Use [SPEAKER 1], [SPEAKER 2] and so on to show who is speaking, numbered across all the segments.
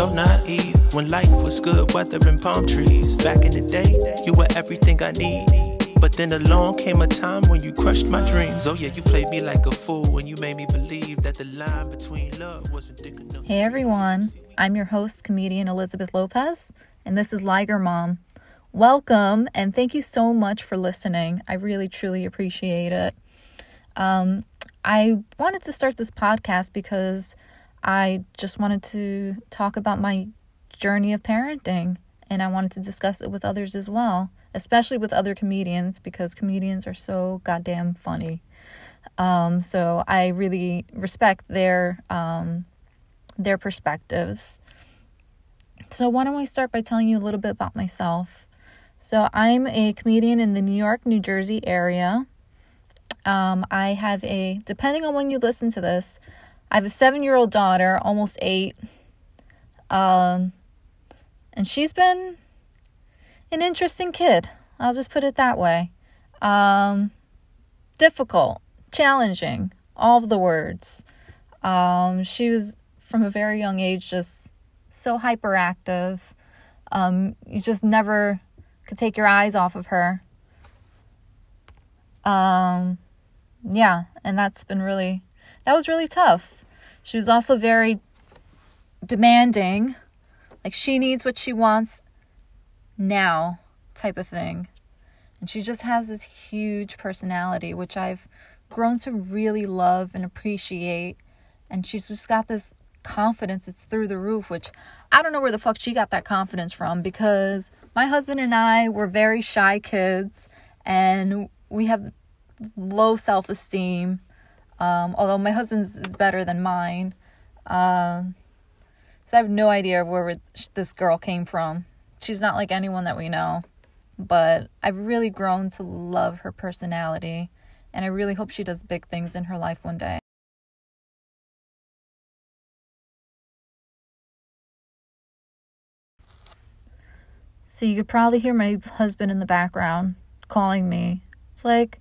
[SPEAKER 1] so naive when life was good, weather and palm trees. Back in the day, you were everything I need. But then along came a time when you crushed my dreams. Oh, yeah, you played me like a fool when you made me believe that the line between love wasn't thick enough.
[SPEAKER 2] Hey everyone, I'm your host, comedian Elizabeth Lopez, and this is Liger Mom. Welcome, and thank you so much for listening. I really, truly appreciate it. Um, I wanted to start this podcast because I just wanted to talk about my journey of parenting and I wanted to discuss it with others as well, especially with other comedians because comedians are so goddamn funny. Um, so I really respect their um, their perspectives. So why don't I start by telling you a little bit about myself? So I'm a comedian in the New York, New Jersey area. Um, I have a depending on when you listen to this, I have a seven year old daughter, almost eight. Um, and she's been an interesting kid. I'll just put it that way. Um, difficult, challenging, all the words. Um, she was from a very young age just so hyperactive. Um, you just never could take your eyes off of her. Um, yeah, and that's been really, that was really tough. She was also very demanding. Like she needs what she wants now, type of thing. And she just has this huge personality, which I've grown to really love and appreciate. And she's just got this confidence it's through the roof, which I don't know where the fuck she got that confidence from because my husband and I were very shy kids and we have low self esteem um, although my husband's is better than mine. Uh, so I have no idea where this girl came from. She's not like anyone that we know. But I've really grown to love her personality. And I really hope she does big things in her life one day. So you could probably hear my husband in the background calling me. It's like,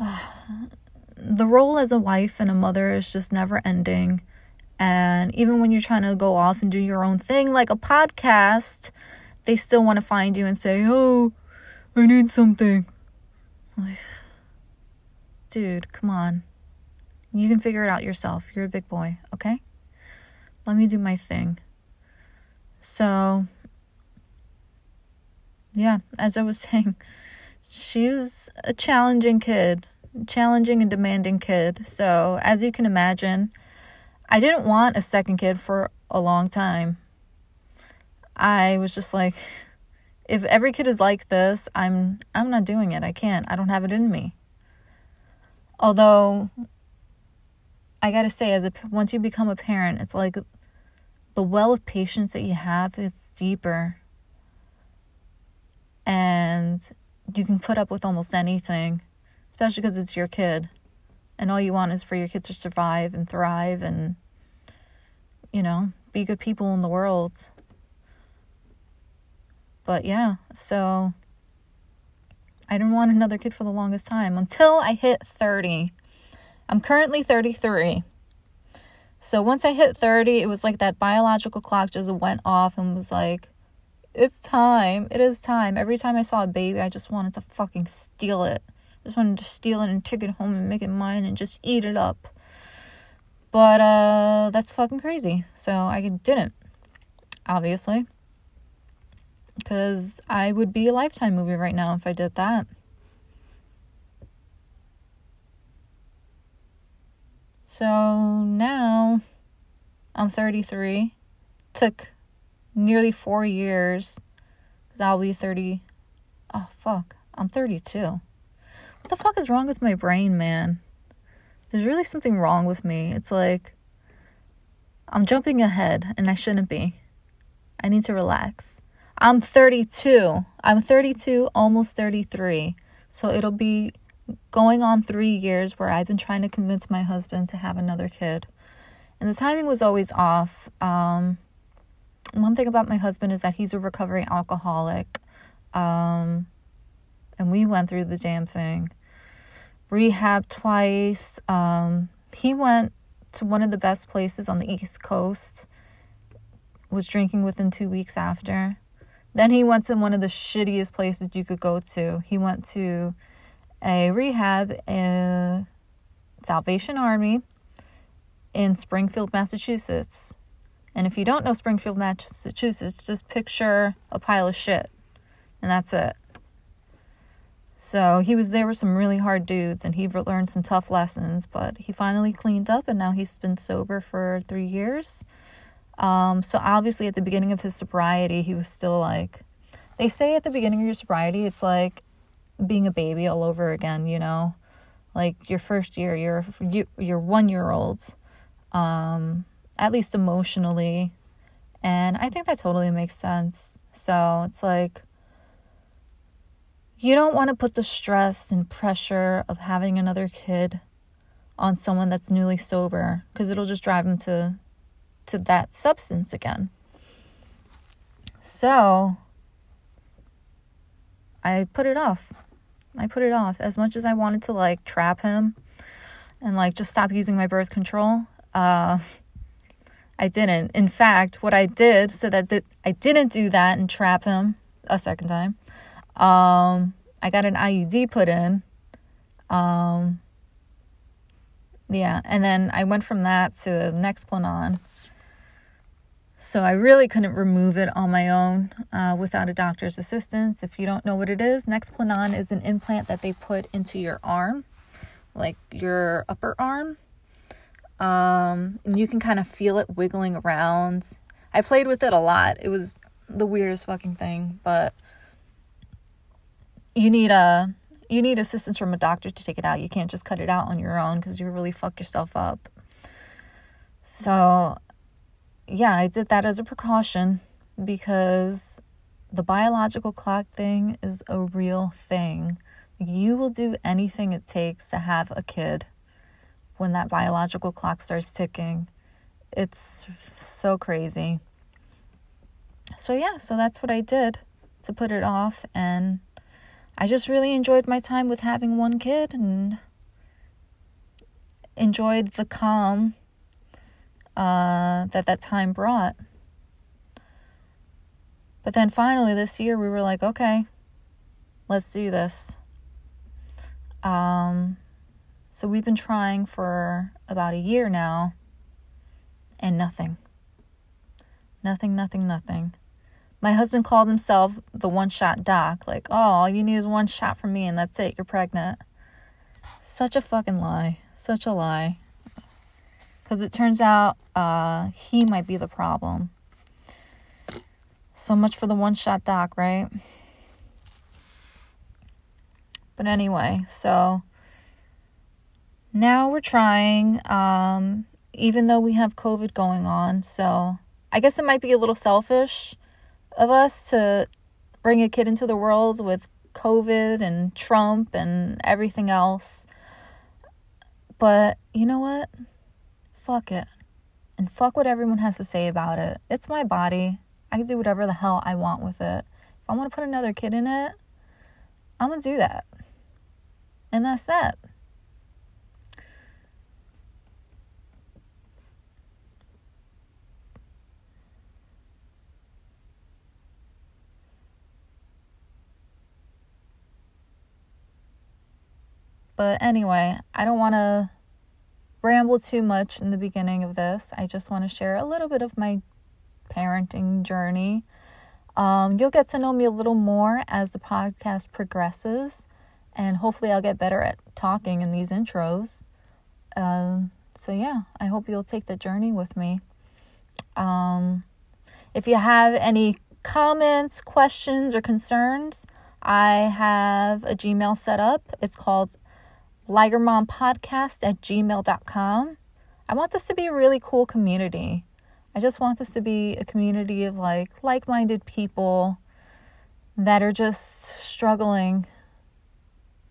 [SPEAKER 2] the role as a wife and a mother is just never ending. And even when you're trying to go off and do your own thing, like a podcast, they still want to find you and say, Oh, I need something. Like, dude, come on. You can figure it out yourself. You're a big boy, okay? Let me do my thing. So, yeah, as I was saying, she's a challenging kid challenging and demanding kid. So, as you can imagine, I didn't want a second kid for a long time. I was just like if every kid is like this, I'm I'm not doing it. I can't. I don't have it in me. Although I got to say as a once you become a parent, it's like the well of patience that you have it's deeper. And you can put up with almost anything especially because it's your kid. And all you want is for your kids to survive and thrive and you know be good people in the world. But yeah so i didn't want another kid for the longest time until i hit 30 i'm currently 33 so once i hit 30 it was like that biological clock just went off and was like it's time. It is time. Every time i saw a baby i just wanted to fucking steal it just wanted to steal it and take it home and make it mine and just eat it up. But uh that's fucking crazy. So I didn't. Obviously. Because I would be a lifetime movie right now if I did that. So now I'm 33. Took nearly four years because I'll be 30. Oh, fuck. I'm 32. The fuck is wrong with my brain, man? There's really something wrong with me. It's like I'm jumping ahead and I shouldn't be. I need to relax. I'm 32. I'm 32, almost 33. So it'll be going on three years where I've been trying to convince my husband to have another kid. And the timing was always off. Um, one thing about my husband is that he's a recovering alcoholic. Um, and we went through the damn thing. Rehab twice. Um, he went to one of the best places on the East Coast was drinking within two weeks after. Then he went to one of the shittiest places you could go to. He went to a rehab in Salvation Army in Springfield, Massachusetts. And if you don't know Springfield, Massachusetts, just picture a pile of shit. And that's it. So he was there with some really hard dudes and he learned some tough lessons, but he finally cleaned up and now he's been sober for three years. Um, so obviously at the beginning of his sobriety, he was still like, they say at the beginning of your sobriety, it's like being a baby all over again, you know, like your first year, you're, you, you're one year old, um, at least emotionally. And I think that totally makes sense. So it's like, you don't want to put the stress and pressure of having another kid on someone that's newly sober because it'll just drive them to to that substance again. So I put it off. I put it off as much as I wanted to like trap him and like just stop using my birth control. Uh I didn't. In fact, what I did so that I didn't do that and trap him a second time um, I got an IUD put in. Um, yeah, and then I went from that to the next Nexplanon. So I really couldn't remove it on my own uh, without a doctor's assistance. If you don't know what it is, Nexplanon is an implant that they put into your arm, like your upper arm. Um, and you can kind of feel it wiggling around. I played with it a lot. It was the weirdest fucking thing, but you need a you need assistance from a doctor to take it out. You can't just cut it out on your own because you really fuck yourself up. So, yeah, I did that as a precaution because the biological clock thing is a real thing. You will do anything it takes to have a kid when that biological clock starts ticking. It's so crazy. So, yeah, so that's what I did to put it off and I just really enjoyed my time with having one kid and enjoyed the calm uh, that that time brought. But then finally this year we were like, okay, let's do this. Um, so we've been trying for about a year now and nothing. Nothing, nothing, nothing. My husband called himself the one shot doc. Like, oh, all you need is one shot from me and that's it. You're pregnant. Such a fucking lie. Such a lie. Because it turns out uh, he might be the problem. So much for the one shot doc, right? But anyway, so now we're trying, um, even though we have COVID going on. So I guess it might be a little selfish of us to bring a kid into the world with COVID and Trump and everything else. But you know what? Fuck it. And fuck what everyone has to say about it. It's my body. I can do whatever the hell I want with it. If I want to put another kid in it, I'm going to do that. And that's that. But anyway, I don't want to ramble too much in the beginning of this. I just want to share a little bit of my parenting journey. Um, you'll get to know me a little more as the podcast progresses, and hopefully, I'll get better at talking in these intros. Um, so, yeah, I hope you'll take the journey with me. Um, if you have any comments, questions, or concerns, I have a Gmail set up. It's called ligermompodcast at gmail.com. I want this to be a really cool community. I just want this to be a community of like like minded people that are just struggling.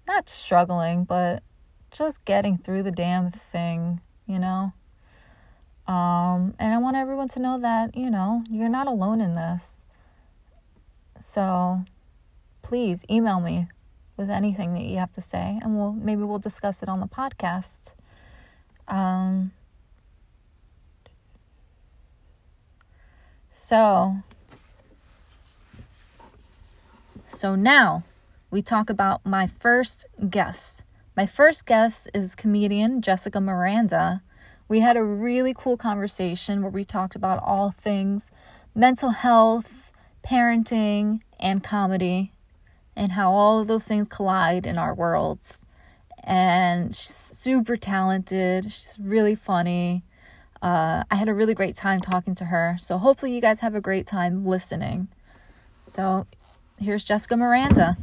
[SPEAKER 2] Not struggling, but just getting through the damn thing, you know? Um, and I want everyone to know that, you know, you're not alone in this. So please email me with anything that you have to say, and we'll maybe we'll discuss it on the podcast. Um, So, so now we talk about my first guest. My first guest is comedian Jessica Miranda. We had a really cool conversation where we talked about all things mental health, parenting, and comedy, and how all of those things collide in our worlds. And she's super talented, she's really funny. Uh, I had a really great time talking to her. So, hopefully, you guys have a great time listening. So, here's Jessica Miranda.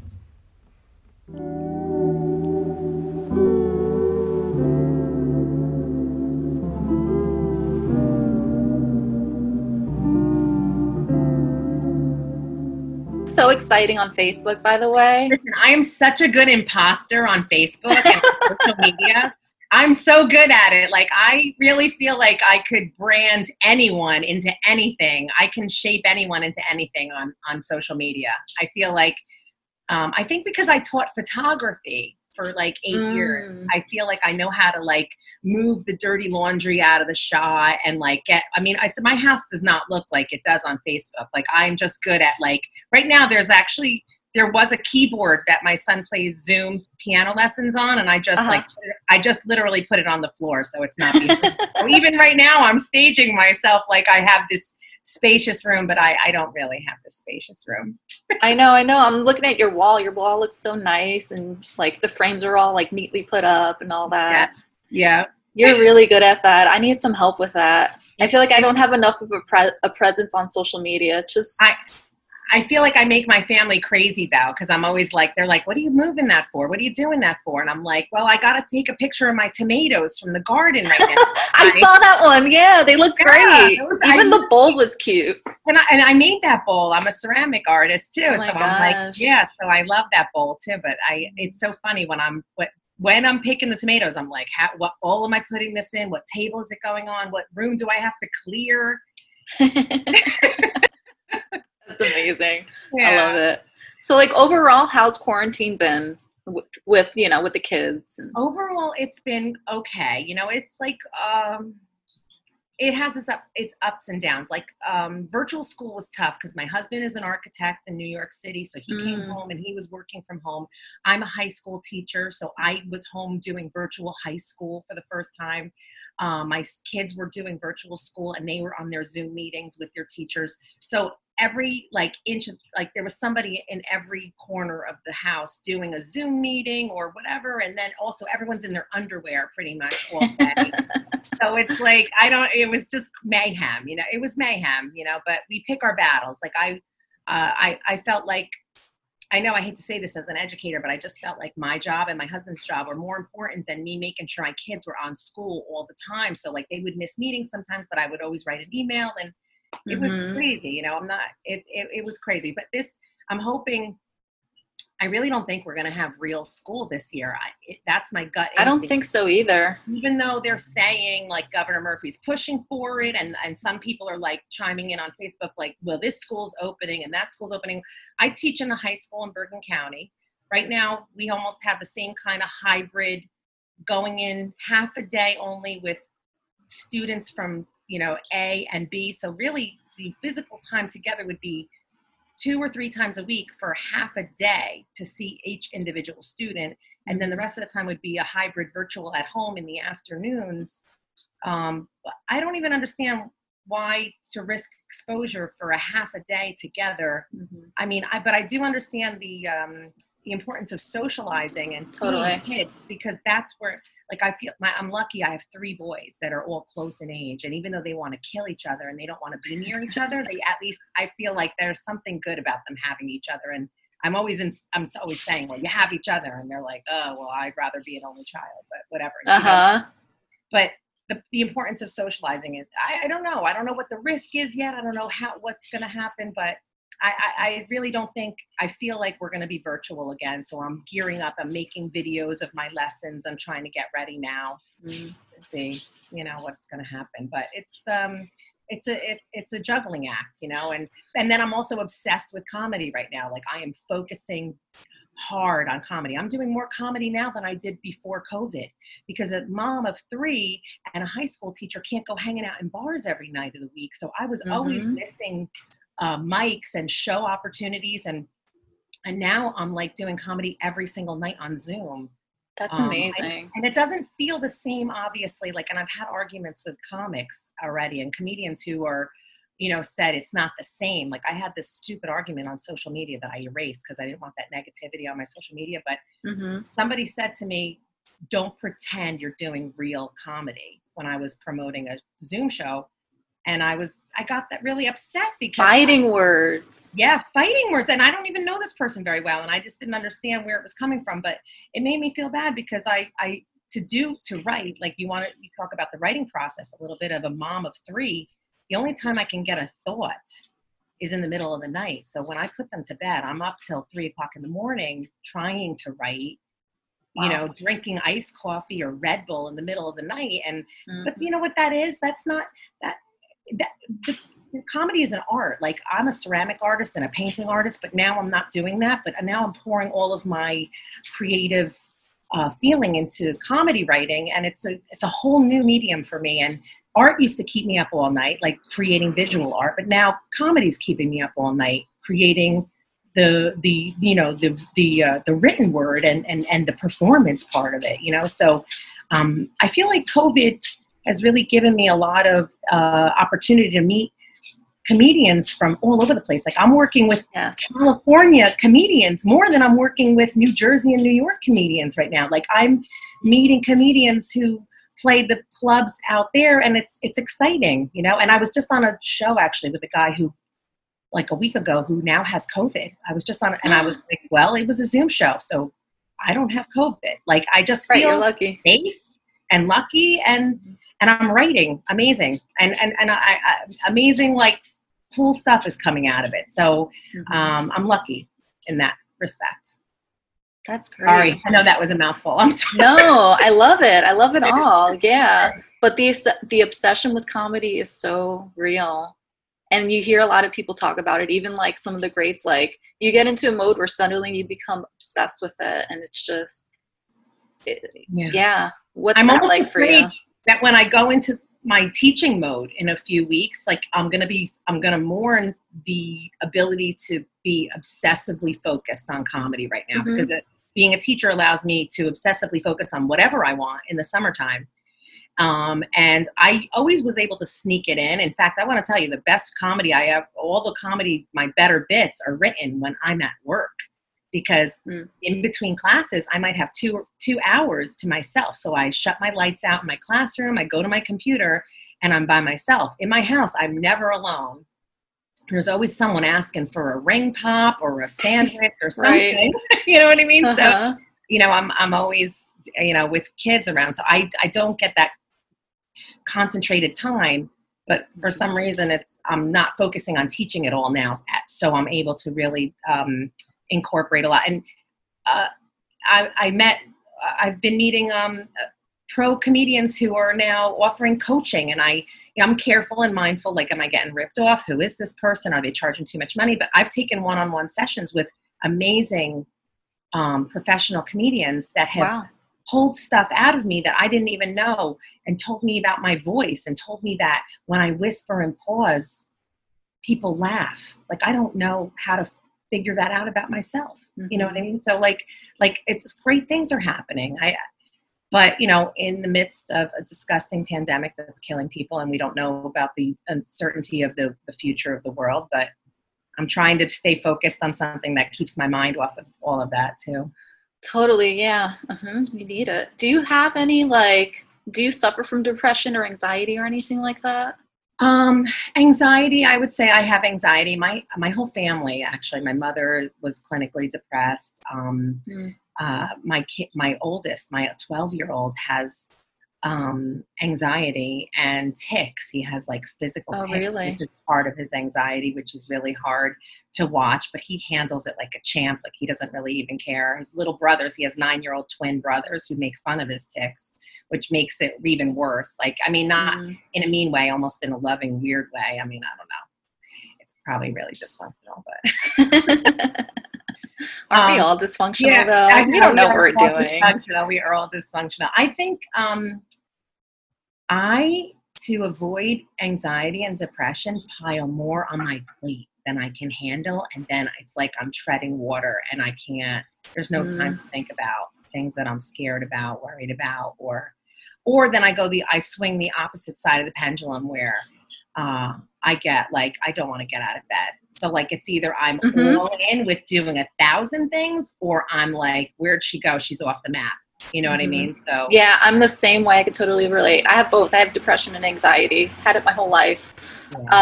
[SPEAKER 2] So exciting on Facebook, by the way.
[SPEAKER 3] I am such a good imposter on Facebook and social media. I'm so good at it. Like I really feel like I could brand anyone into anything. I can shape anyone into anything on on social media. I feel like um, I think because I taught photography for like eight mm. years, I feel like I know how to like move the dirty laundry out of the shot and like get. I mean, it's, my house does not look like it does on Facebook. Like I'm just good at like right now. There's actually there was a keyboard that my son plays Zoom piano lessons on, and I just uh-huh. like I just literally put it on the floor, so it's not. even right now, I'm staging myself like I have this spacious room, but I, I don't really have the spacious room.
[SPEAKER 2] I know, I know. I'm looking at your wall. Your wall looks so nice, and like the frames are all like neatly put up and all that.
[SPEAKER 3] Yeah. yeah.
[SPEAKER 2] You're really good at that. I need some help with that. I feel like I don't have enough of a, pre- a presence on social media. It's just
[SPEAKER 3] I, I feel like I make my family crazy though, because I'm always like, they're like, what are you moving that for? What are you doing that for? And I'm like, well, I got to take a picture of my tomatoes from the garden right now.
[SPEAKER 2] I, I, saw that one. Yeah, they looked yeah, great. Was, Even I, the bowl was cute.
[SPEAKER 3] And I, and I made that bowl. I'm a ceramic artist too. Oh so gosh. I'm like, yeah, so I love that bowl too. But I, mm-hmm. it's so funny when I'm, when I'm picking the tomatoes, I'm like, how, what bowl am I putting this in? What table is it going on? What room do I have to clear?
[SPEAKER 2] That's amazing. Yeah. I love it. So, like overall, how's quarantine been with, with you know with the kids? And-
[SPEAKER 3] overall, it's been okay. You know, it's like um, it has its up its ups and downs. Like um, virtual school was tough because my husband is an architect in New York City, so he mm. came home and he was working from home. I'm a high school teacher, so I was home doing virtual high school for the first time. Um, my kids were doing virtual school and they were on their Zoom meetings with their teachers. So every like inch of like there was somebody in every corner of the house doing a zoom meeting or whatever and then also everyone's in their underwear pretty much all day so it's like i don't it was just mayhem you know it was mayhem you know but we pick our battles like i uh, i i felt like I know I hate to say this as an educator, but I just felt like my job and my husband's job were more important than me making sure my kids were on school all the time. So like they would miss meetings sometimes, but I would always write an email and it mm-hmm. was crazy you know i'm not it, it, it was crazy but this i'm hoping i really don't think we're going to have real school this year I, it, that's my gut
[SPEAKER 2] instinct. i don't think so either
[SPEAKER 3] even though they're saying like governor murphy's pushing for it and and some people are like chiming in on facebook like well this school's opening and that school's opening i teach in a high school in bergen county right now we almost have the same kind of hybrid going in half a day only with students from you know a and b so really the physical time together would be two or three times a week for half a day to see each individual student and then the rest of the time would be a hybrid virtual at home in the afternoons um, i don't even understand why to risk exposure for a half a day together mm-hmm. i mean i but i do understand the um, the importance of socializing and totally. kids because that's where like I feel my, I'm lucky I have three boys that are all close in age and even though they want to kill each other and they don't want to be near each other they at least I feel like there's something good about them having each other and I'm always in I'm always saying well you have each other and they're like oh well I'd rather be an only child but whatever uh-huh. but the, the importance of socializing is, I, I don't know I don't know what the risk is yet I don't know how what's going to happen but I, I, really don't think I feel like we're going to be virtual again. So I'm gearing up. I'm making videos of my lessons. I'm trying to get ready now mm-hmm. to see, you know, what's going to happen. But it's um, it's a it, it's a juggling act you know and and then i'm also obsessed with comedy right now like i am focusing hard on comedy i'm doing more comedy now than i did before covid because a mom of three and a high school teacher can't go hanging out in bars every night of the week so i was mm-hmm. always missing uh, mics and show opportunities and and now i'm like doing comedy every single night on zoom
[SPEAKER 2] that's amazing. Um,
[SPEAKER 3] and, and, it doesn't feel the same, obviously. Like, and I've had arguments with comics already and comedians who are, you know, said it's not the same. Like, I had this stupid argument on social media that I erased because I didn't want that negativity on my social media. But mm-hmm. somebody said to me, don't pretend you're doing real comedy when I was promoting a Zoom show and I was I got that really upset because
[SPEAKER 2] fighting I, words.
[SPEAKER 3] Yeah, fighting words, and I don't even know this person very well, and I just didn't understand where it was coming from. But it made me feel bad because I I to do to write like you want to you talk about the writing process a little bit of a mom of three. The only time I can get a thought is in the middle of the night. So when I put them to bed, I'm up till three o'clock in the morning trying to write Wow. you know drinking iced coffee or red bull in the middle of the night and mm-hmm. but you know what that is that's not that that, the, comedy is an art. Like I'm a ceramic artist and a painting artist, but now I'm not doing that. But now I'm pouring all of my creative uh, feeling into comedy writing, and it's a it's a whole new medium for me. And art used to keep me up all night, like creating visual art, but now comedy's keeping me up all night, creating the the you know the the uh, the written word and and and the performance part of it. You know, so um, I feel like COVID has really given me a lot of uh, opportunity to meet comedians from all over the place. Like I'm working with yes. California comedians more than I'm working with New Jersey and New York comedians right now. Like I'm meeting comedians who play the clubs out there and it's it's exciting, you know. And I was just on a show actually with a guy who like a week ago who now has COVID. I was just on and I was like, well, it was a Zoom show, so I don't have COVID. Like I just feel
[SPEAKER 2] right, lucky.
[SPEAKER 3] safe and lucky and and I'm writing amazing and and and I, I, amazing like cool stuff is coming out of it. So mm-hmm. um, I'm lucky in that respect.
[SPEAKER 2] That's great.
[SPEAKER 3] Sorry, I know that was a mouthful. I'm sorry.
[SPEAKER 2] No, I love it. I love it all. Yeah, but the the obsession with comedy is so real, and you hear a lot of people talk about it. Even like some of the greats, like you get into a mode where suddenly you become obsessed with it, and it's just, it, yeah. yeah. What's I'm that like for you?
[SPEAKER 3] That when I go into my teaching mode in a few weeks, like I'm gonna be, I'm gonna mourn the ability to be obsessively focused on comedy right now mm-hmm. because it, being a teacher allows me to obsessively focus on whatever I want in the summertime. Um, and I always was able to sneak it in. In fact, I want to tell you the best comedy I have, all the comedy, my better bits are written when I'm at work because mm. in between classes i might have two two hours to myself. So i shut my lights out in my classroom i go to my computer and i'm by myself. In my house i'm never alone. There's always someone asking for a ring pop or a sandwich or something. You know what i mean? Uh-huh. so you know i'm i'm always you know with kids around. So i i don't get that concentrated time but for some reason it's i'm not focusing on teaching at all now so i'm able to really um, incorporate a lot. And uh, I, I, met, I've been meeting um, pro comedians who are now offering coaching, and I, I'm careful and mindful. Like, am I getting ripped off? Who is this person? Are they charging too much money? But I've taken one-on-one sessions with amazing um, professional comedians that have. Wow pulled stuff out of me that I didn't even know and told me about my voice and told me that when I whisper and pause, people laugh. Like I don't know how to figure that out about myself mm-hmm. you know what i mm-hmm. mean so like like it's great things are happening i but you know in the midst of a disgusting pandemic that's killing people and we don't know about the uncertainty of the, the future of the world but i'm trying to stay focused on something that keeps my mind off of all of that too
[SPEAKER 2] totally yeah uh-huh. you need it do you have any like do you suffer from depression or anxiety or anything like that
[SPEAKER 3] um, anxiety, I would say I have anxiety. My my whole family, actually, my mother was clinically depressed. Um, mm. uh, my kid, my oldest, my 12 year old, has um, anxiety and tics. He has like physical
[SPEAKER 2] Oh,
[SPEAKER 3] tics,
[SPEAKER 2] really?
[SPEAKER 3] which is part of his anxiety, which is really hard to watch. But he handles it like a champ. Like he doesn't really even care. His little brothers, he has nine-year-old twin brothers who make fun of his tics, which makes it even worse. Like I mean, not
[SPEAKER 2] Mm.
[SPEAKER 3] in a mean way, almost in a loving, weird way. I mean, I don't know. It's probably really dysfunctional, but
[SPEAKER 2] Aren't we
[SPEAKER 3] Um,
[SPEAKER 2] all dysfunctional
[SPEAKER 3] I
[SPEAKER 2] though? We don't know
[SPEAKER 3] we
[SPEAKER 2] what
[SPEAKER 3] are
[SPEAKER 2] we're
[SPEAKER 3] all
[SPEAKER 2] doing.
[SPEAKER 3] Dysfunctional. We are all dysfunctional. I think um, I, to avoid anxiety and depression, pile more on my plate than I can handle, and then it's like I'm treading water, and I can't. There's no time to think about things that I'm scared about, worried about, or, or then I go the I swing the opposite side of the pendulum where. Uh, I get like I don't want to get out of bed. So like it's either I'm
[SPEAKER 2] Mhm.
[SPEAKER 3] all in with doing a thousand things, or I'm like, where'd she go? She's off the map. You know what I
[SPEAKER 2] Mhm.
[SPEAKER 3] mean? So
[SPEAKER 2] Yeah, I'm the same way. I could totally relate. I have both. I have depression and anxiety. Had it my whole life.
[SPEAKER 3] yeah.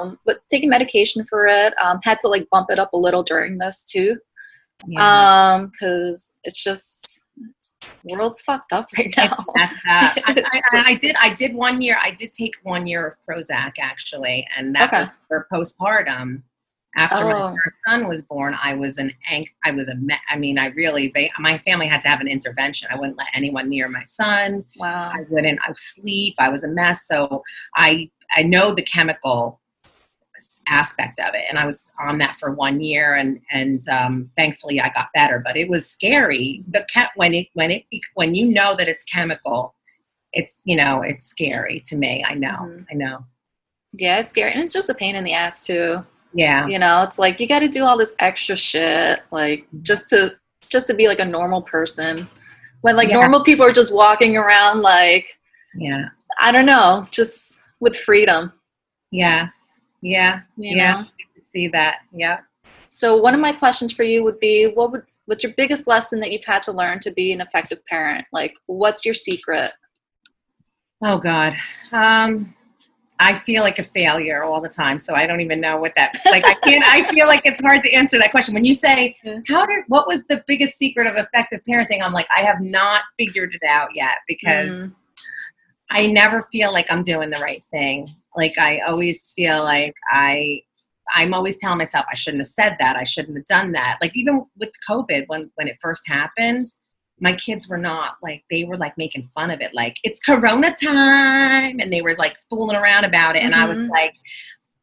[SPEAKER 2] Um, but taking medication for it. Um, had to like bump it up a little during this too.
[SPEAKER 3] Yeah.
[SPEAKER 2] Um, because it's just world's fucked up right now.
[SPEAKER 3] messed up. I, I, I did. I did one year. I did take one year of Prozac actually, and that
[SPEAKER 2] Okay.
[SPEAKER 3] was for postpartum. After my
[SPEAKER 2] Oh.
[SPEAKER 3] third son was born, I was an ang- I was a. Me- I mean, I really. They, my family had to have an intervention. I wouldn't let anyone near my son.
[SPEAKER 2] Wow.
[SPEAKER 3] I wouldn't. I would sleep. I was a mess. So I I know the chemical aspect of it, and I was on that for one year, and and um, thankfully I got better. But it was scary. The cat when it when it when you know that it's chemical, it's you know it's scary to me. I know.
[SPEAKER 2] Mhm.
[SPEAKER 3] I know.
[SPEAKER 2] Yeah, it's scary, and it's just a pain in the ass too.
[SPEAKER 3] Yeah.
[SPEAKER 2] You know, it's like you got to do all this extra shit, like just to just to be like a normal person. When like
[SPEAKER 3] Yeah.
[SPEAKER 2] normal people are just walking around, like
[SPEAKER 3] Yeah.
[SPEAKER 2] I don't know, just with freedom.
[SPEAKER 3] Yes. Yeah. Yeah.
[SPEAKER 2] know?
[SPEAKER 3] See that. Yeah.
[SPEAKER 2] So one of my questions for you would be, what would what's your biggest lesson that you've had to learn to be an effective parent? Like, what's your secret?
[SPEAKER 3] Oh God. Um I feel like a failure all the time, so I don't even know what that like I can't I feel like it's hard to answer that question. When you say how did what was the biggest secret of effective parenting? I'm like, I have not figured it out yet because
[SPEAKER 2] Mm,
[SPEAKER 3] I never feel like I'm doing the right thing. Like I always feel like I I'm always telling myself I shouldn't have said that. I shouldn't have done that. Like even with COVID when when it first happened, my kids were not like they were like making fun of it like it's corona time and they were like fooling around about it and I was
[SPEAKER 2] Mhm.
[SPEAKER 3] like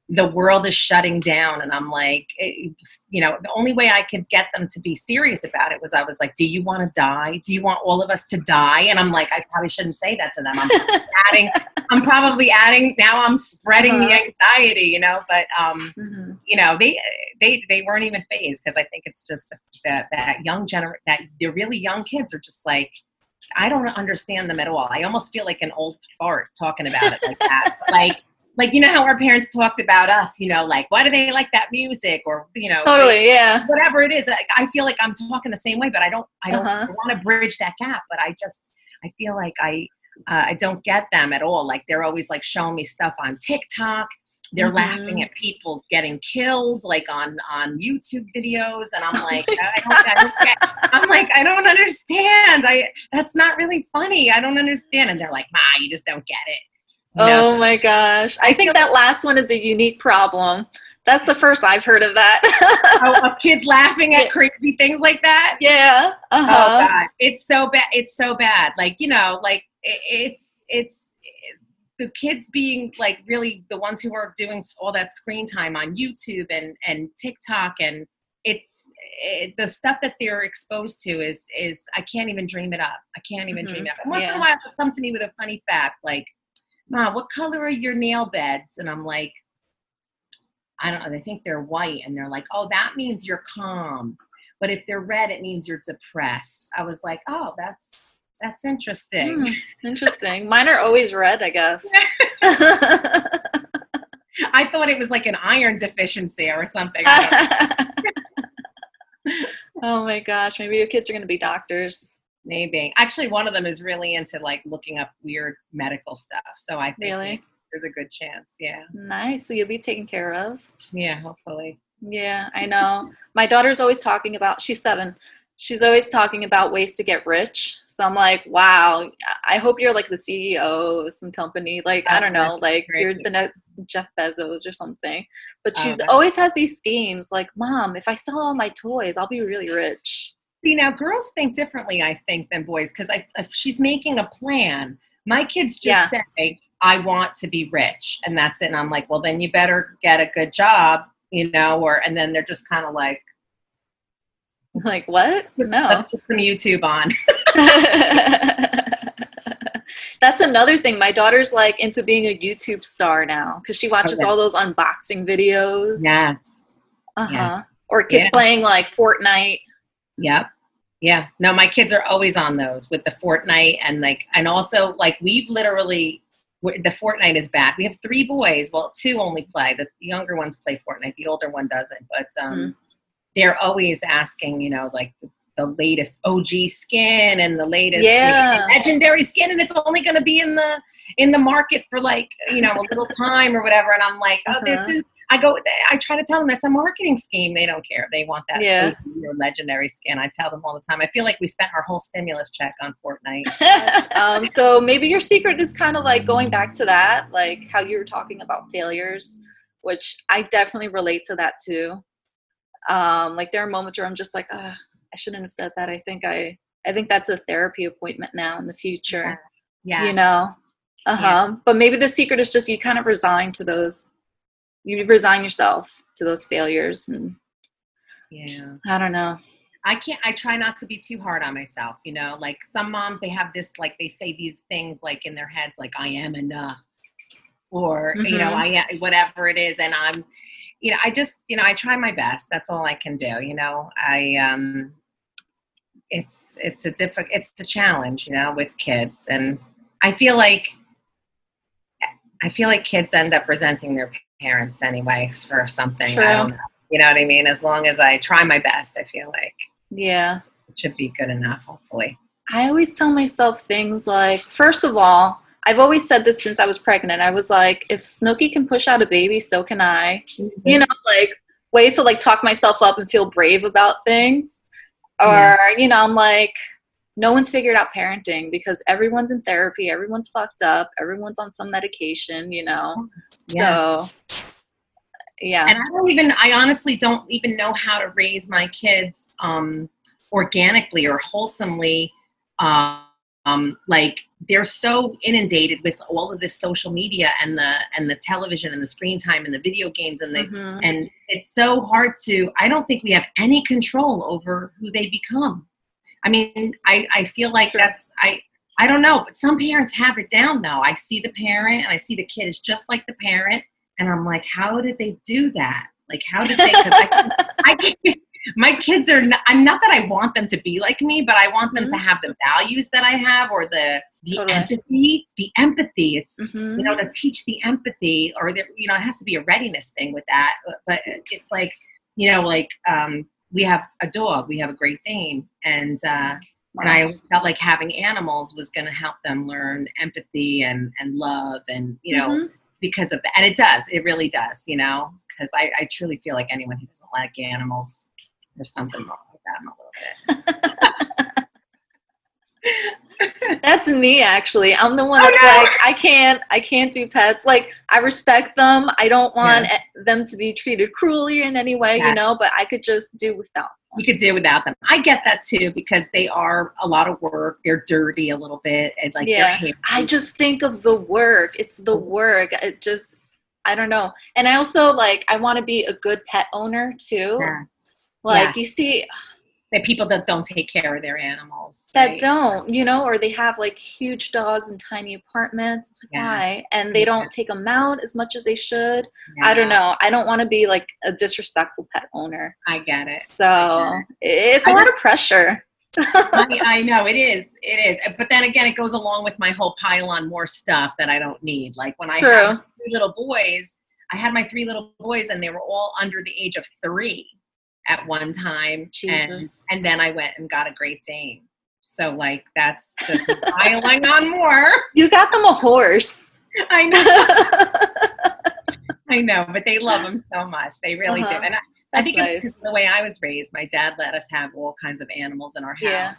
[SPEAKER 3] the world is shutting down and i'm like it, you know the only way i could get them to be serious about it was i was like do you want to die? Do you want all of us to die? And i'm like i probably shouldn't say that to them. I'm adding i'm probably adding now i'm spreading the
[SPEAKER 2] Uh-huh.
[SPEAKER 3] anxiety you know but um
[SPEAKER 2] mhm.
[SPEAKER 3] you know they they they weren't even fazed because i think it's just that that young gener that the really young kids are just like i don't understand them at all. I almost feel like an old fart talking about it like that. Like like you know how our parents talked about us you know like why do they like that music? or you know
[SPEAKER 2] Totally, yeah.
[SPEAKER 3] whatever it is. Like, i feel like i'm talking the same way but i don't i don't
[SPEAKER 2] Uh-huh.
[SPEAKER 3] want to bridge that gap but i just i feel like i uh, i don't get them at all. Like they're always like showing me stuff on tiktok. They're
[SPEAKER 2] Mhm.
[SPEAKER 3] laughing at people getting killed like on on youtube videos and i'm like I don't, I don't get, i'm like i don't understand. I that's not really funny. I don't understand. And they're like ma you just don't get it
[SPEAKER 2] Oh my gosh. I think that last one is a unique problem. That's the first I've heard of that.
[SPEAKER 3] oh, of kids laughing at crazy things like that
[SPEAKER 2] yeah.
[SPEAKER 3] Oh
[SPEAKER 2] Uh-huh.
[SPEAKER 3] God, it's so bad. It's so bad. Like you know, like it's it's the kids being like really the ones who are doing all that screen time on YouTube and and TikTok and it's it, the stuff that they're exposed to is is I can't even dream it up. I can't even
[SPEAKER 2] Mhm.
[SPEAKER 3] dream it up. And once in a while, they'll come to me with a funny fact like, "Mom, what color are your nail beds?" And I'm like. I don't know. They think they're white, and they're like, "Oh, that means you're calm." But if they're red, it means you're depressed. I was like, "Oh, that's that's interesting."
[SPEAKER 2] Hmm, interesting. Mine are always red, I guess.
[SPEAKER 3] I thought it was like an iron deficiency or something. I don't know,
[SPEAKER 2] oh my gosh, maybe your kids are going to be doctors.
[SPEAKER 3] Maybe. Actually, one of them is really into like looking up weird medical stuff. So I think
[SPEAKER 2] Really?
[SPEAKER 3] there's a good chance. Yeah.
[SPEAKER 2] Nice. So you'll be taken care of.
[SPEAKER 3] Yeah. Hopefully.
[SPEAKER 2] Yeah, I know. My daughter's always talking about, she's seven. she's always talking about ways to get rich. So I'm like, wow, I hope you're like the CEO of some company. Like, I oh, don't know, like you're the next Jeff Bezos or something. But
[SPEAKER 3] Oh,
[SPEAKER 2] she's
[SPEAKER 3] that's-
[SPEAKER 2] always has these schemes like, mom, if I sell all my toys, I'll be really rich.
[SPEAKER 3] See, now girls think differently, I think, than boys because if she's making a plan, my kids just say, I want to be rich, and that's it. And I'm like, well, then you better get a good job, you know, or, and then they're just kind of like,
[SPEAKER 2] Like, what? No.
[SPEAKER 3] let's put some YouTube on.
[SPEAKER 2] That's another thing. My daughter's like into being a YouTube star now because she watches
[SPEAKER 3] Okay.
[SPEAKER 2] all those unboxing videos.
[SPEAKER 3] Yeah.
[SPEAKER 2] Uh huh.
[SPEAKER 3] Yeah.
[SPEAKER 2] Or kids
[SPEAKER 3] Yeah.
[SPEAKER 2] playing like Fortnite.
[SPEAKER 3] Yep. Yeah. No, my kids are always on those with the Fortnite and like, and also like we've literally, the Fortnite is bad. We have three boys. Well, two only play. The younger ones play Fortnite. The older one doesn't. But um, they're always asking, you know, like the latest OG skin and the latest
[SPEAKER 2] Yeah.
[SPEAKER 3] legendary skin, and it's only going to be in the in the market for like you know a little time or whatever. And I'm like, oh,
[SPEAKER 2] Uh-huh.
[SPEAKER 3] this is. I go. I try to tell them that's a marketing scheme. They don't care. They want that
[SPEAKER 2] Yeah.
[SPEAKER 3] Legendary skin. I tell them all the time. I feel like we spent our whole stimulus check on Fortnite.
[SPEAKER 2] um, so maybe your secret is kind of like going back to that, like how you were talking about failures, which I definitely relate to that too. Um, like there are moments where I'm just like, I shouldn't have said that. I think I, I think that's a therapy appointment now in the future.
[SPEAKER 3] Yeah.
[SPEAKER 2] You know, uh huh. But maybe the secret is just you kind of resign to those. You resign yourself to those failures, and
[SPEAKER 3] Yeah.
[SPEAKER 2] I don't know.
[SPEAKER 3] I can't. I try not to be too hard on myself. You know, like some moms, they have this, like they say these things, like in their heads, like "I am enough," or you know,
[SPEAKER 2] Mhm.
[SPEAKER 3] I whatever it is, and I'm, you know, I just, you know, I try my best. That's all I can do. You know, I um, it's it's a difficult, it's a challenge, you know, with kids, and I feel like, I feel like kids end up resenting their parents anyway for something. I don't know. You know what I mean? As long as I try my best, I feel like
[SPEAKER 2] Yeah.
[SPEAKER 3] it should be good enough, hopefully.
[SPEAKER 2] I always tell myself things like, first of all, I've always said this since I was pregnant. I was like, if Snooki can push out a baby, so can I. Mm-hmm. You know, like ways to like talk myself up and feel brave about things. Or,
[SPEAKER 3] Yeah.
[SPEAKER 2] you know, I'm like, no one's figured out parenting because everyone's in therapy, everyone's fucked up, everyone's on some medication, you know.
[SPEAKER 3] Yeah.
[SPEAKER 2] So yeah.
[SPEAKER 3] and I don't even, I honestly don't even know how to raise my kids um, organically or wholesomely. Um, um, like they're so inundated with all of this social media and the and the television and the screen time and the video games and the
[SPEAKER 2] Mhm.
[SPEAKER 3] and it's so hard to i don't think we have any control over who they become i mean i i feel like
[SPEAKER 2] Sure.
[SPEAKER 3] that's i i don't know but some parents have it down though i see the parent and i see the kid is just like the parent and i'm like how did they do that like how did they because I, I my kids are not, i'm not that i want them to be like me but i want them to have the values that i have or the the
[SPEAKER 2] Totally.
[SPEAKER 3] empathy the empathy it's
[SPEAKER 2] Mhm.
[SPEAKER 3] you know to teach the empathy or there you know it has to be a readiness thing with that but, but it's like you know like um we have a dog we have a great dane and uh and i felt like having animals was going to help them learn empathy and and love and you know
[SPEAKER 2] Mhm.
[SPEAKER 3] because of that and it does it really does you know because I, I truly feel like anyone who doesn't like animals there's something wrong with them a little bit
[SPEAKER 2] That's me actually. I'm the one
[SPEAKER 3] oh,
[SPEAKER 2] that's
[SPEAKER 3] no.
[SPEAKER 2] like I can't I can't do pets. Like I respect them. I don't want e- them to be treated cruelly in any way,
[SPEAKER 3] Yeah.
[SPEAKER 2] you know, but I could just do without.
[SPEAKER 3] you could do without them. I get that too because they are a lot of work. They're dirty a little bit, and like
[SPEAKER 2] Yeah. I just think of the work. It's the oh. work. It just I don't know. And I also like I want to be a good pet owner too.
[SPEAKER 3] Yeah.
[SPEAKER 2] Like
[SPEAKER 3] Yes.
[SPEAKER 2] you see
[SPEAKER 3] that people that don't take care of their animals.
[SPEAKER 2] that
[SPEAKER 3] right?
[SPEAKER 2] don't, you know, or they have like huge dogs in tiny apartments. It's like
[SPEAKER 3] Yeah.
[SPEAKER 2] why? And they
[SPEAKER 3] Yeah.
[SPEAKER 2] don't take them out as much as they should. I don't know. I don't want to be like a disrespectful pet owner.
[SPEAKER 3] I get it.
[SPEAKER 2] So it's a
[SPEAKER 3] I
[SPEAKER 2] lot of pressure.
[SPEAKER 3] I, I know it is. It is. But then again, it goes along with my whole pile on more stuff that I don't need. Like when I
[SPEAKER 2] True.
[SPEAKER 3] had three little boys, I had my three little boys, and they were all under the age of three at one time. And,
[SPEAKER 2] Jesus.
[SPEAKER 3] and then I went and got a Great Dane. So like that's just piling on more.
[SPEAKER 2] You got them a horse.
[SPEAKER 3] I know. I know, but they love them so much. They really
[SPEAKER 2] Uh-huh.
[SPEAKER 3] do. And I, I think
[SPEAKER 2] nice.
[SPEAKER 3] it's the way I was raised. My dad let us have all kinds of animals in our house.
[SPEAKER 2] Yeah.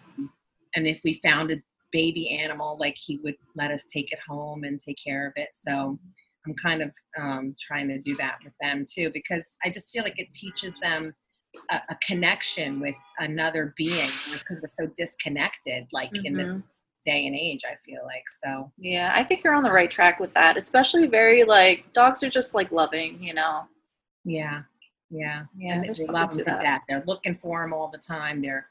[SPEAKER 3] And if we found a baby animal, like he would let us take it home and take care of it. So I'm kind of um, trying to do that with them too, because I just feel like it teaches them a, a connection with another being because we're so disconnected, like in
[SPEAKER 2] Mm-hmm.
[SPEAKER 3] this day and age, I feel like. So
[SPEAKER 2] Yeah, I think you're on the right track with that. Especially very like dogs are just like loving, you know.
[SPEAKER 3] yeah, yeah.
[SPEAKER 2] Yeah,
[SPEAKER 3] and they,
[SPEAKER 2] there's
[SPEAKER 3] they
[SPEAKER 2] something
[SPEAKER 3] love
[SPEAKER 2] to
[SPEAKER 3] to
[SPEAKER 2] that.
[SPEAKER 3] death. They're looking for them all the time. They're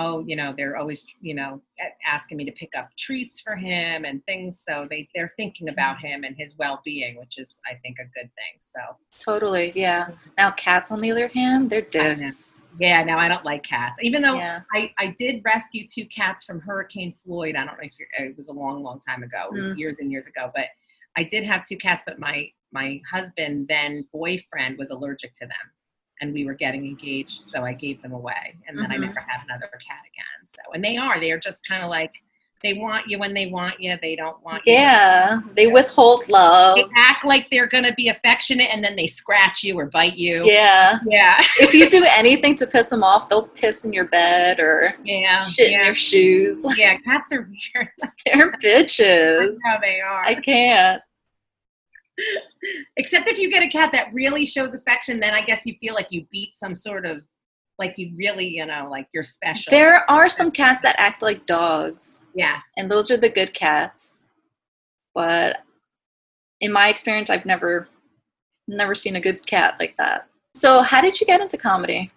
[SPEAKER 3] oh, you know, they're always you know asking me to pick up treats for him and things. So they they're thinking about
[SPEAKER 2] Mm-hmm.
[SPEAKER 3] him and his well being, which is I think a good thing. So
[SPEAKER 2] Totally, yeah. Now cats, on the other hand, they're dicks.
[SPEAKER 3] yeah, now I don't like cats, even though.
[SPEAKER 2] Yeah.
[SPEAKER 3] I, I did rescue two cats from Hurricane Floyd. I don't know if you're, it was a long, long time ago. It was
[SPEAKER 2] Mm.
[SPEAKER 3] years and years ago. But I did have two cats, but my my husband then boyfriend was allergic to them, and we were getting engaged, so I gave them away, and then I
[SPEAKER 2] Mhm.
[SPEAKER 3] never had another cat again. So and they are they are just kind of like they want you when they want you. They don't want you.
[SPEAKER 2] Yeah, they withhold love.
[SPEAKER 3] They act like they're gonna be affectionate, and then they scratch you or bite you.
[SPEAKER 2] Yeah.
[SPEAKER 3] Yeah.
[SPEAKER 2] if you do anything to piss them off, they'll piss in your bed or
[SPEAKER 3] Yeah.
[SPEAKER 2] shit in your shoes.
[SPEAKER 3] yeah, cats are weird.
[SPEAKER 2] They're bitches.
[SPEAKER 3] That's how they are.
[SPEAKER 2] I can't.
[SPEAKER 3] Except if you get a cat that really shows affection, then I guess you feel like you beat some sort of like you really, you know, like you're special.
[SPEAKER 2] There are some cats that act like dogs,
[SPEAKER 3] yes.
[SPEAKER 2] and those are the good cats. But in my experience, I've never never seen a good cat like that. So, how did you get into comedy?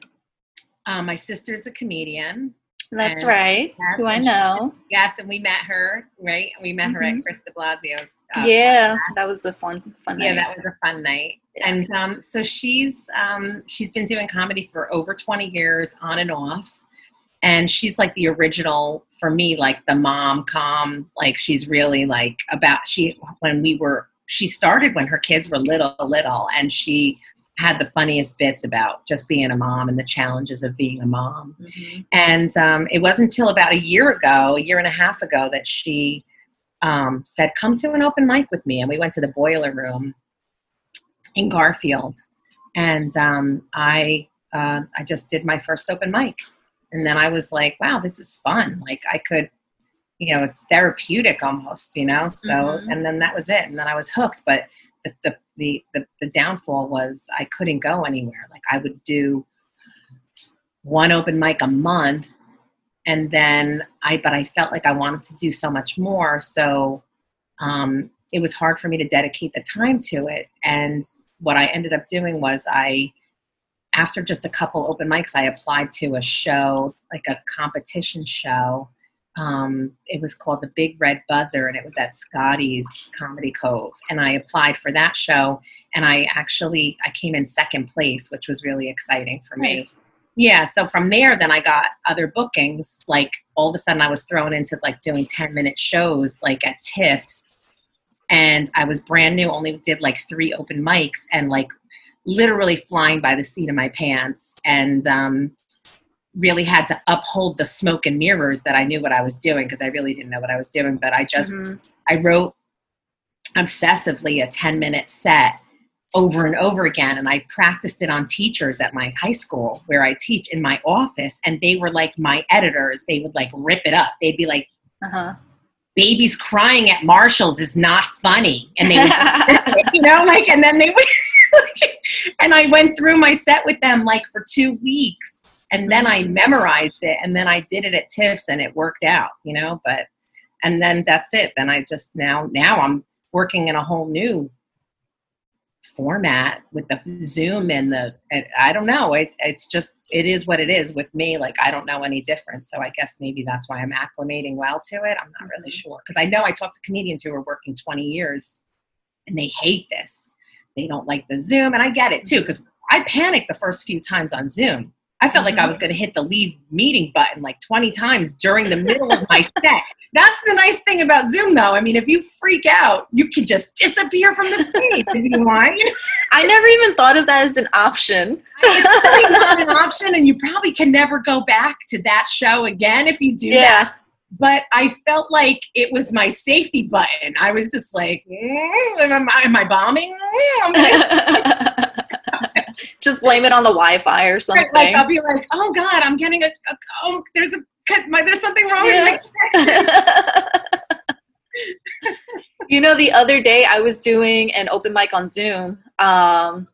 [SPEAKER 3] um, my sister's a comedian.
[SPEAKER 2] That's
[SPEAKER 3] And-
[SPEAKER 2] right.
[SPEAKER 3] Yes,
[SPEAKER 2] Who I
[SPEAKER 3] and she-
[SPEAKER 2] know.
[SPEAKER 3] Yes, and we met her, right? We met her at
[SPEAKER 2] Mhm.
[SPEAKER 3] Chris de Blasio's. uh,
[SPEAKER 2] yeah, that was a fun, fun
[SPEAKER 3] Yeah,
[SPEAKER 2] night.
[SPEAKER 3] Yeah, that was a fun night.
[SPEAKER 2] Yeah.
[SPEAKER 3] And um, so she's um, she's been doing comedy for over 20 years on and off. And she's like the original for me, like the mom com. Like she's really like about she when we were she started when her kids were little little and she had the funniest bits about just being a mom and the challenges of being a mom.
[SPEAKER 2] Mhm.
[SPEAKER 3] And um, it wasn't until about a year ago, a year and a half ago, that she um, said, Come to an open mic with me. And we went to the boiler room in Garfield. And um, I, uh, I just did my first open mic. And then I was like, wow, this is fun. Like I could, you know, it's therapeutic almost, you know? So,
[SPEAKER 2] Mhm.
[SPEAKER 3] and then that was it. And then I was hooked. But the, the, the, the, the downfall was I couldn't go anywhere. Like I would do one open mic a month and then i but i felt like i wanted to do so much more so um, it was hard for me to dedicate the time to it and what i ended up doing was i after just a couple open mics i applied to a show like a competition show um, it was called the big red buzzer and it was at scotty's comedy cove. And i applied for that show and i actually i came in second place which was really exciting for me.
[SPEAKER 2] Nice.
[SPEAKER 3] yeah so from there then i got other bookings. Like all of a sudden i was thrown into like doing 10 minute shows like at tiff's and i was brand new only did like three open mics and like literally flying by the seat of my pants. And um, really had to uphold the smoke and mirrors that i knew what i was doing because i really didn't know what i was doing but i just
[SPEAKER 2] Mhm.
[SPEAKER 3] I wrote obsessively a 10 minute set over and over again. And I practiced it on teachers at my high school where I teach in my office. And they were like my editors. They would like rip it up. They'd be like,
[SPEAKER 2] Uh-huh.
[SPEAKER 3] babies crying at Marshall's is not funny. And they would, you know, like, and then they would, and I went through my set with them like for two weeks. And mm-hmm. then I memorized it. And then I did it at TIFFs and it worked out, you know, but, and then that's it. Then I just now, now I'm working in a whole new format with the zoom and the and i don't know it, it's just it is what it is with me like i don't know any difference so i guess maybe that's why i'm acclimating well to it. I'm not really mm-hmm. sure because i know i talk to comedians who are working 20 years and they hate this. They don't like the zoom and i get it too because i panicked the first few times on zoom i felt like i was going to hit the leave meeting button like 20 times during the middle of my set that's the nice thing about zoom though i mean if you freak out you can just disappear from the stage if you want?
[SPEAKER 2] I never even thought of that as an option.
[SPEAKER 3] it's really not an option and you probably can never go back to that show again if you do that
[SPEAKER 2] Yeah.
[SPEAKER 3] but i felt like it was my safety button i was just like "Mm, am, I, am I bombing Mm, I'm gonna-"
[SPEAKER 2] just blame it on the Wi-Fi or something.
[SPEAKER 3] Like I'll be like, oh God, I'm getting a, a oh, there's a my, there's something wrong yeah. with
[SPEAKER 2] my you know, the other day I was doing an open mic on Zoom, um,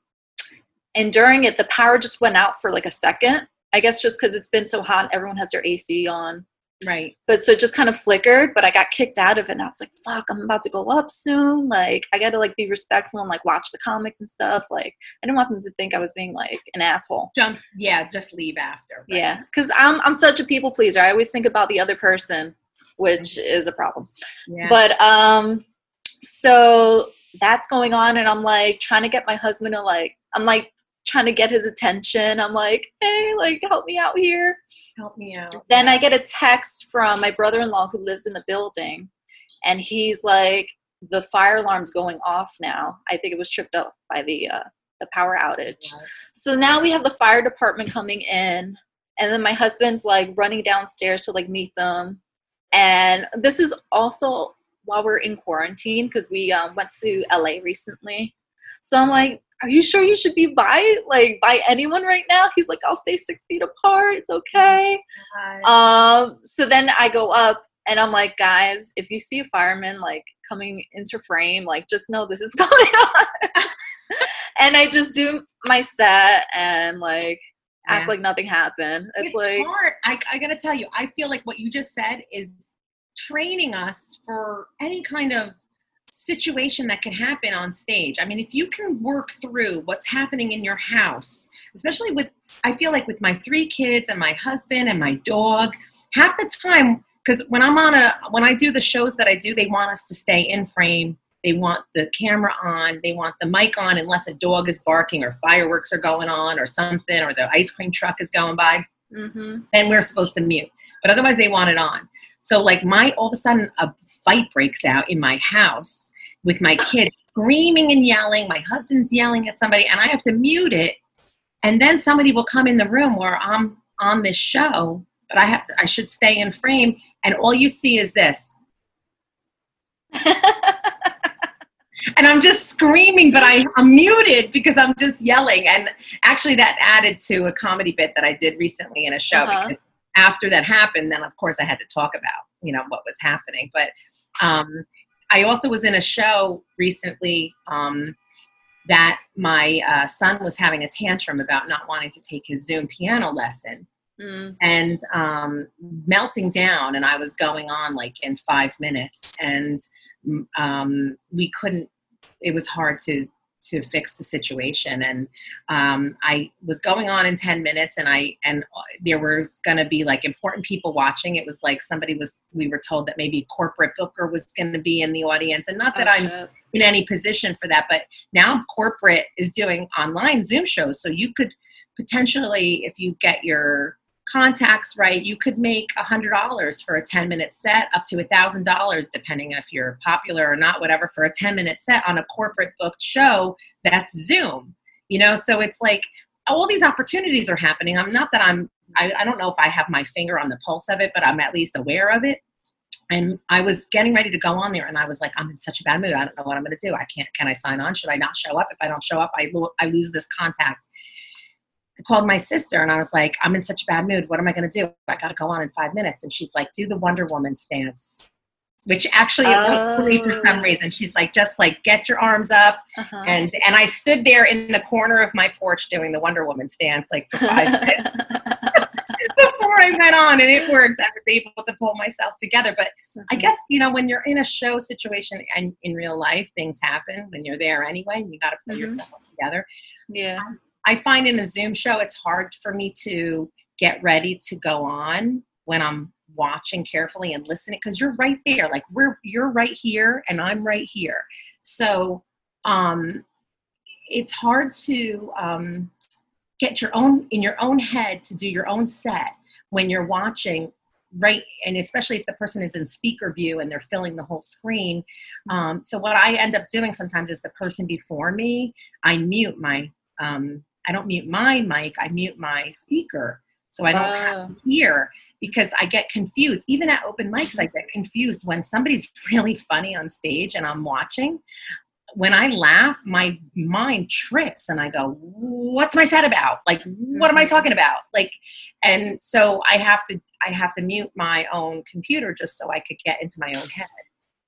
[SPEAKER 2] and during it, the power just went out for like a second. I guess just because it's been so hot, and everyone has their AC on.
[SPEAKER 3] Right.
[SPEAKER 2] But so it just kind of flickered, but I got kicked out of it and I was like, fuck, I'm about to go up soon. Like I gotta like be respectful and like watch the comics and stuff. Like I didn't want them to think I was being like an asshole.
[SPEAKER 3] Jump yeah, just leave after.
[SPEAKER 2] Right? Yeah. Cause I'm I'm such a people pleaser. I always think about the other person, which mm-hmm. is a problem. Yeah. But um so that's going on and I'm like trying to get my husband to like I'm like trying to get his attention. I'm like, hey, like, help me out here.
[SPEAKER 3] Help me out.
[SPEAKER 2] Then I get a text from my brother in law who lives in the building, and he's like, the fire alarm's going off now. I think it was tripped up by the uh, the power outage. Yes. So now we have the fire department coming in, and then my husband's like running downstairs to like meet them. And this is also while we're in quarantine because we um, went to LA recently. So I'm like, are you sure you should be by like by anyone right now? He's like i'll stay six feet apart it's okay. Hi. um so then i go up and i'm like guys if you see a fireman like coming into frame like just know this is going on. And i just do my set and like act yeah. like nothing happened. It's,
[SPEAKER 3] it's
[SPEAKER 2] like
[SPEAKER 3] hard. I, I gotta tell you i feel like what you just said is training us for any kind of situation that can happen on stage. I mean, if you can work through what's happening in your house, especially with, I feel like with my three kids and my husband and my dog, half the time, because when I'm on a, when I do the shows that I do, they want us to stay in frame. They want the camera on, they want the mic on, unless a dog is barking or fireworks are going on or something, or the ice cream truck is going by. Mm-hmm. Then we're supposed to mute. But otherwise, they want it on. So like my all of a sudden a fight breaks out in my house with my kid screaming and yelling. My husband's yelling at somebody, and I have to mute it. And then somebody will come in the room where I'm on this show, but I have to. I should stay in frame, and all you see is this. and I'm just screaming, but I, am muted because I'm just yelling. And actually, that added to a comedy bit that I did recently in a show uh-huh. because after that happened, then of course I had to talk about you know what was happening. But um, I also was in a show recently um, that my uh, son was having a tantrum about not wanting to take his Zoom piano lesson. Mm. and um, melting down and i was going on like in five minutes and um, we couldn't it was hard to to fix the situation. And um, i was going on in 10 minutes and i and there was going to be like important people watching. It was like somebody was we were told that maybe corporate booker was going to be in the audience. And not that oh, i'm shit. in any position for that but now corporate is doing online zoom shows. So you could potentially if you get your contacts right, you could make a hundred dollars for a 10 minute set, up to a thousand dollars, depending if you're popular or not, whatever, for a 10 minute set on a corporate booked show that's Zoom. You know, so it's like all these opportunities are happening. I'm not that I'm I, I don't know if I have my finger on the pulse of it, but I'm at least aware of it. And I was getting ready to go on there, and I was like, I'm in such a bad mood. I don't know what I'm going to do. I can't. Can I sign on? Should I not show up? If I don't show up, I, lo- I lose this contact. I called my sister and I was like, I'm in such a bad mood. What am I going to do? I got to go on in five minutes. And she's like, do the Wonder Woman stance, which actually oh. me for some oh. reason. She's like, just like get your arms up. Uh-huh. And, and I stood there in the corner of my porch doing the Wonder Woman stance like for five minutes before I went on and it worked. I was able to pull myself together. But I mm-hmm. guess, you know, when you're in a show situation and in real life, things happen when you're there anyway, you got to pull mm-hmm. yourself together.
[SPEAKER 2] Yeah. Um,
[SPEAKER 3] I find in a Zoom show, it's hard for me to get ready to go on when I'm watching carefully and listening because you're right there. Like we're you're right here and I'm right here. So um, it's hard to um, get your own in your own head to do your own set when you're watching right and especially if the person is in speaker view and they're filling the whole screen um, so what i end up doing sometimes is the person before me i mute my um, I don't mute my mic, I mute my speaker. So I don't have to hear because I get confused. Even at open mics, I get confused when somebody's really funny on stage and I'm watching. when I laugh, my mind trips and I go, what's my set about? Like, what am I mm-hmm. talking about? Like, and so I have to, I have to mute my own computer just so I could get into my own head.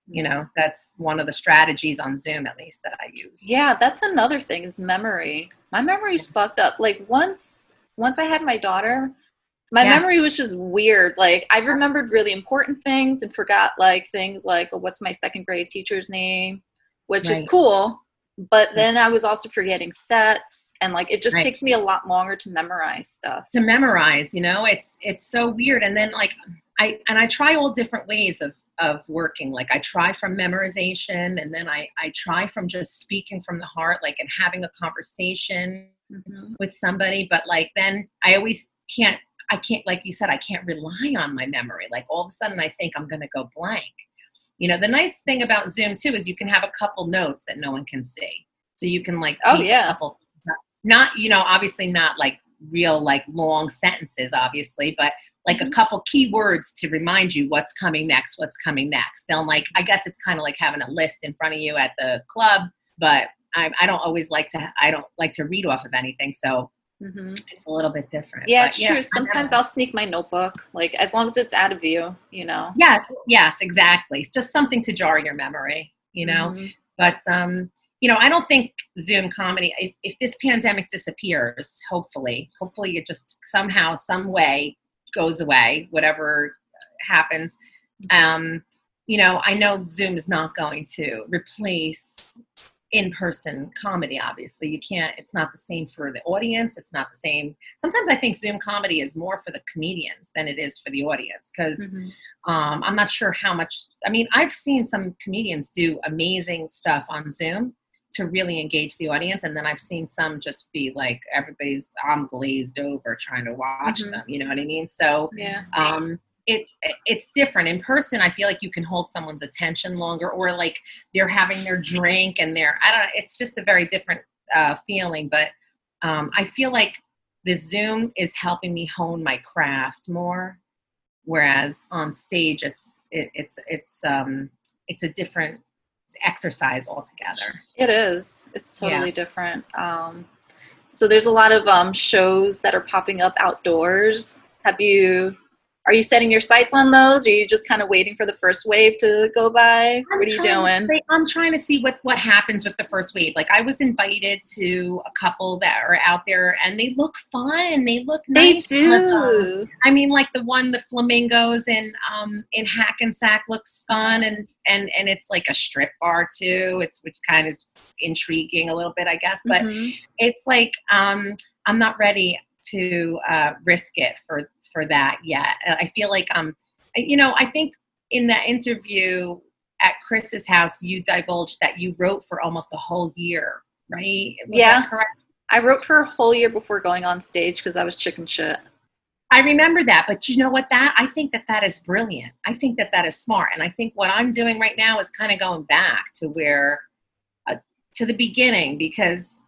[SPEAKER 3] You know, that's one of the strategies on Zoom, at least that I use.
[SPEAKER 2] Yeah, that's another thing is memory. My memory's fucked up. Like once, once I had my daughter, my yes. memory was just weird. Like I remembered really important things and forgot like things like, oh, what's my second grade teacher's name? which right. is cool. But then I was also forgetting sets and like it just right. takes me a lot longer to memorize stuff.
[SPEAKER 3] To memorize, you know, it's it's so weird. And then like I and I try all different ways of of working. Like I try from memorization and then I, I try from just speaking from the heart, like and having a conversation mm-hmm. with somebody. But like then I always can't I can't like you said, I can't rely on my memory. Like all of a sudden I think I'm gonna go blank. You know, the nice thing about Zoom too is you can have a couple notes that no one can see. So you can like
[SPEAKER 2] oh yeah, couple,
[SPEAKER 3] not you know obviously not like real like long sentences obviously, but like mm-hmm. a couple key words to remind you what's coming next, what's coming next. Then like I guess it's kind of like having a list in front of you at the club, but I, I don't always like to I don't like to read off of anything, so Mm-hmm. It's a little bit different.
[SPEAKER 2] Yeah, but, true. Sometimes I'll sneak my notebook, like as long as it's out of view, you know.
[SPEAKER 3] Yeah, yes, exactly. It's just something to jar your memory, you know. Mm-hmm. But um, you know, I don't think Zoom comedy. If, if this pandemic disappears, hopefully, hopefully it just somehow, some way goes away. Whatever happens, um, you know, I know Zoom is not going to replace in-person comedy obviously you can't it's not the same for the audience it's not the same sometimes i think zoom comedy is more for the comedians than it is for the audience because mm-hmm. um, i'm not sure how much i mean i've seen some comedians do amazing stuff on zoom to really engage the audience and then i've seen some just be like everybody's i'm glazed over trying to watch mm-hmm. them you know what i mean? So
[SPEAKER 2] yeah.
[SPEAKER 3] um it it's different. In person i feel like you can hold someone's attention longer or like they're having their drink and they're i don't know it's just a very different uh, feeling but um, i feel like the zoom is helping me hone my craft more whereas on stage it's it, it's it's um it's a different exercise altogether.
[SPEAKER 2] It is. It's totally yeah. different. Um so there's a lot of um shows that are popping up outdoors. Have you are you setting your sights on those? Or are you just kind of waiting for the first wave to go by? I'm what are you doing?
[SPEAKER 3] see, i'm trying to see what what happens with the first wave. Like i was invited to a couple that are out there and they look fun. They look nice
[SPEAKER 2] they do.
[SPEAKER 3] I mean like the one the flamingos in um in hackensack looks fun and and and it's like a strip bar too it's which kind of is intriguing a little bit i guess. But mm-hmm. it's like um i'm not ready to uh, risk it for for that yet. I feel like um, you know, I think in that interview at Chris's house, you divulged that you wrote for almost a whole year, right?
[SPEAKER 2] Was yeah, I wrote for a whole year before going on stage because I was chicken shit.
[SPEAKER 3] I remember that, but you know what? That I think that that is brilliant. I think that that is smart, and I think what I'm doing right now is kind of going back to where, uh, to the beginning, because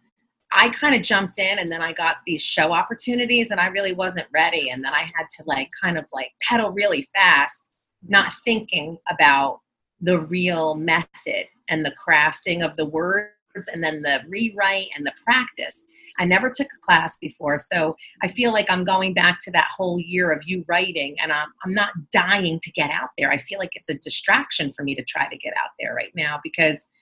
[SPEAKER 3] I kind of jumped in and then I got these show opportunities and I really wasn't ready. And then I had to like kind of like pedal really fast, not thinking about the real method and the crafting of the words and then the rewrite and the practice. I never took a class before. So I feel like I'm going back to that whole year of you writing and I'm, I'm not dying to get out there. I feel like it's a distraction for me to try to get out there right now because –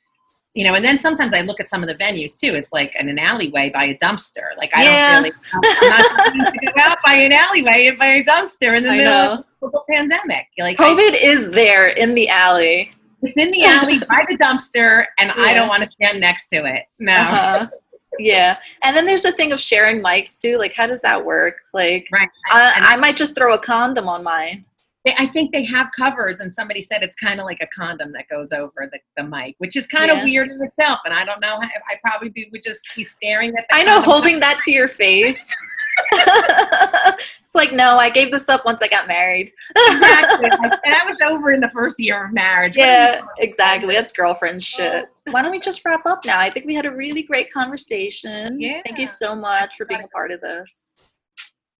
[SPEAKER 3] you know, and then sometimes I look at some of the venues too. It's like in an alleyway by a dumpster. Like I yeah. don't really, I'm not to go out by an alleyway by a dumpster in the I middle know. of the pandemic.
[SPEAKER 2] Like COVID I, is there in the alley.
[SPEAKER 3] It's in the alley by the dumpster, and yeah. I don't want to stand next to it. No. Uh-huh.
[SPEAKER 2] yeah, and then there's a thing of sharing mics too. Like, how does that work? Like,
[SPEAKER 3] right.
[SPEAKER 2] I, I might just throw a condom on mine
[SPEAKER 3] they, I think they have covers, and somebody said it's kind of like a condom that goes over the, the mic, which is kind of yeah. weird in itself. And I don't know, I, I probably be, would just be staring at. That.
[SPEAKER 2] I know, holding that to your face. it's like, no, I gave this up once I got married.
[SPEAKER 3] exactly. Like, that was over in the first year of marriage.
[SPEAKER 2] Yeah, exactly. That's girlfriend oh. shit. Why don't we just wrap up now? I think we had a really great conversation. Yeah. Thank you so much for being a part of this.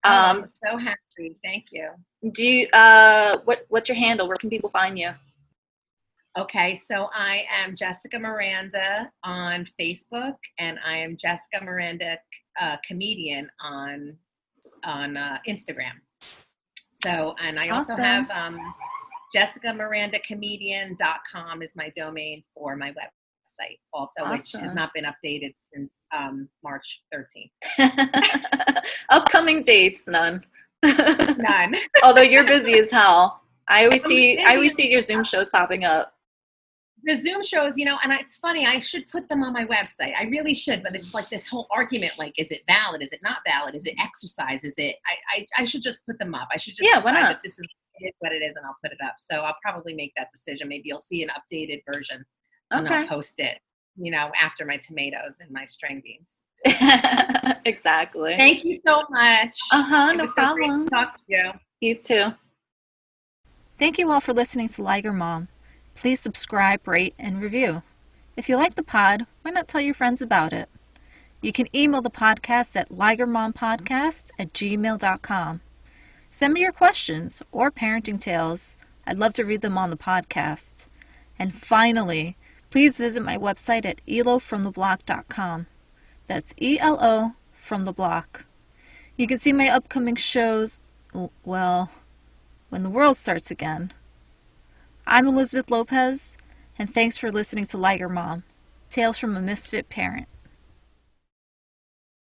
[SPEAKER 3] Oh, um, I'm so happy. Thank you.
[SPEAKER 2] Do you, uh, what, what's your handle? Where can people find you?
[SPEAKER 3] Okay, so I am Jessica Miranda on Facebook, and I am Jessica Miranda uh, comedian on on uh, Instagram. So, and I also have um, Jessica Miranda Comedian.com is my domain for my website, also, which has not been updated since um, March 13th.
[SPEAKER 2] Upcoming dates, none.
[SPEAKER 3] None.
[SPEAKER 2] Although you're busy as hell. I always
[SPEAKER 3] I'm
[SPEAKER 2] see I always see your Zoom shows popping up.
[SPEAKER 3] the Zoom shows, you know, and it's funny. I should put them on my website. I really should, but it's like this whole argument: like, is it valid? Is it not valid? Is it exercise? Is it? I I, I should just put them up. I should just
[SPEAKER 2] Yeah, why not?
[SPEAKER 3] that this is what it is, and I'll put it up. So I'll probably make that decision. Maybe you'll see an updated version, and
[SPEAKER 2] Okay.
[SPEAKER 3] I'll post it. You know, after my tomatoes and my string beans.
[SPEAKER 2] exactly.
[SPEAKER 3] Thank you so much.
[SPEAKER 2] Uh-huh,
[SPEAKER 3] It
[SPEAKER 2] no
[SPEAKER 3] was so great
[SPEAKER 2] problem.
[SPEAKER 3] to talk to you.
[SPEAKER 2] You too. Thank you all for listening to Liger Mom. Please subscribe, rate, and review. If you like the pod, why not tell your friends about it? You can email the podcast at ligermompodcast at gmail.com. Send me your questions or parenting tales. I'd love to read them on the podcast. And finally, please visit my website at elofromtheblock.com. That's E L O from the block. You can see my upcoming shows, well, when the world starts again. I'm Elizabeth Lopez, and thanks for listening to Liger Mom Tales from a Misfit Parent.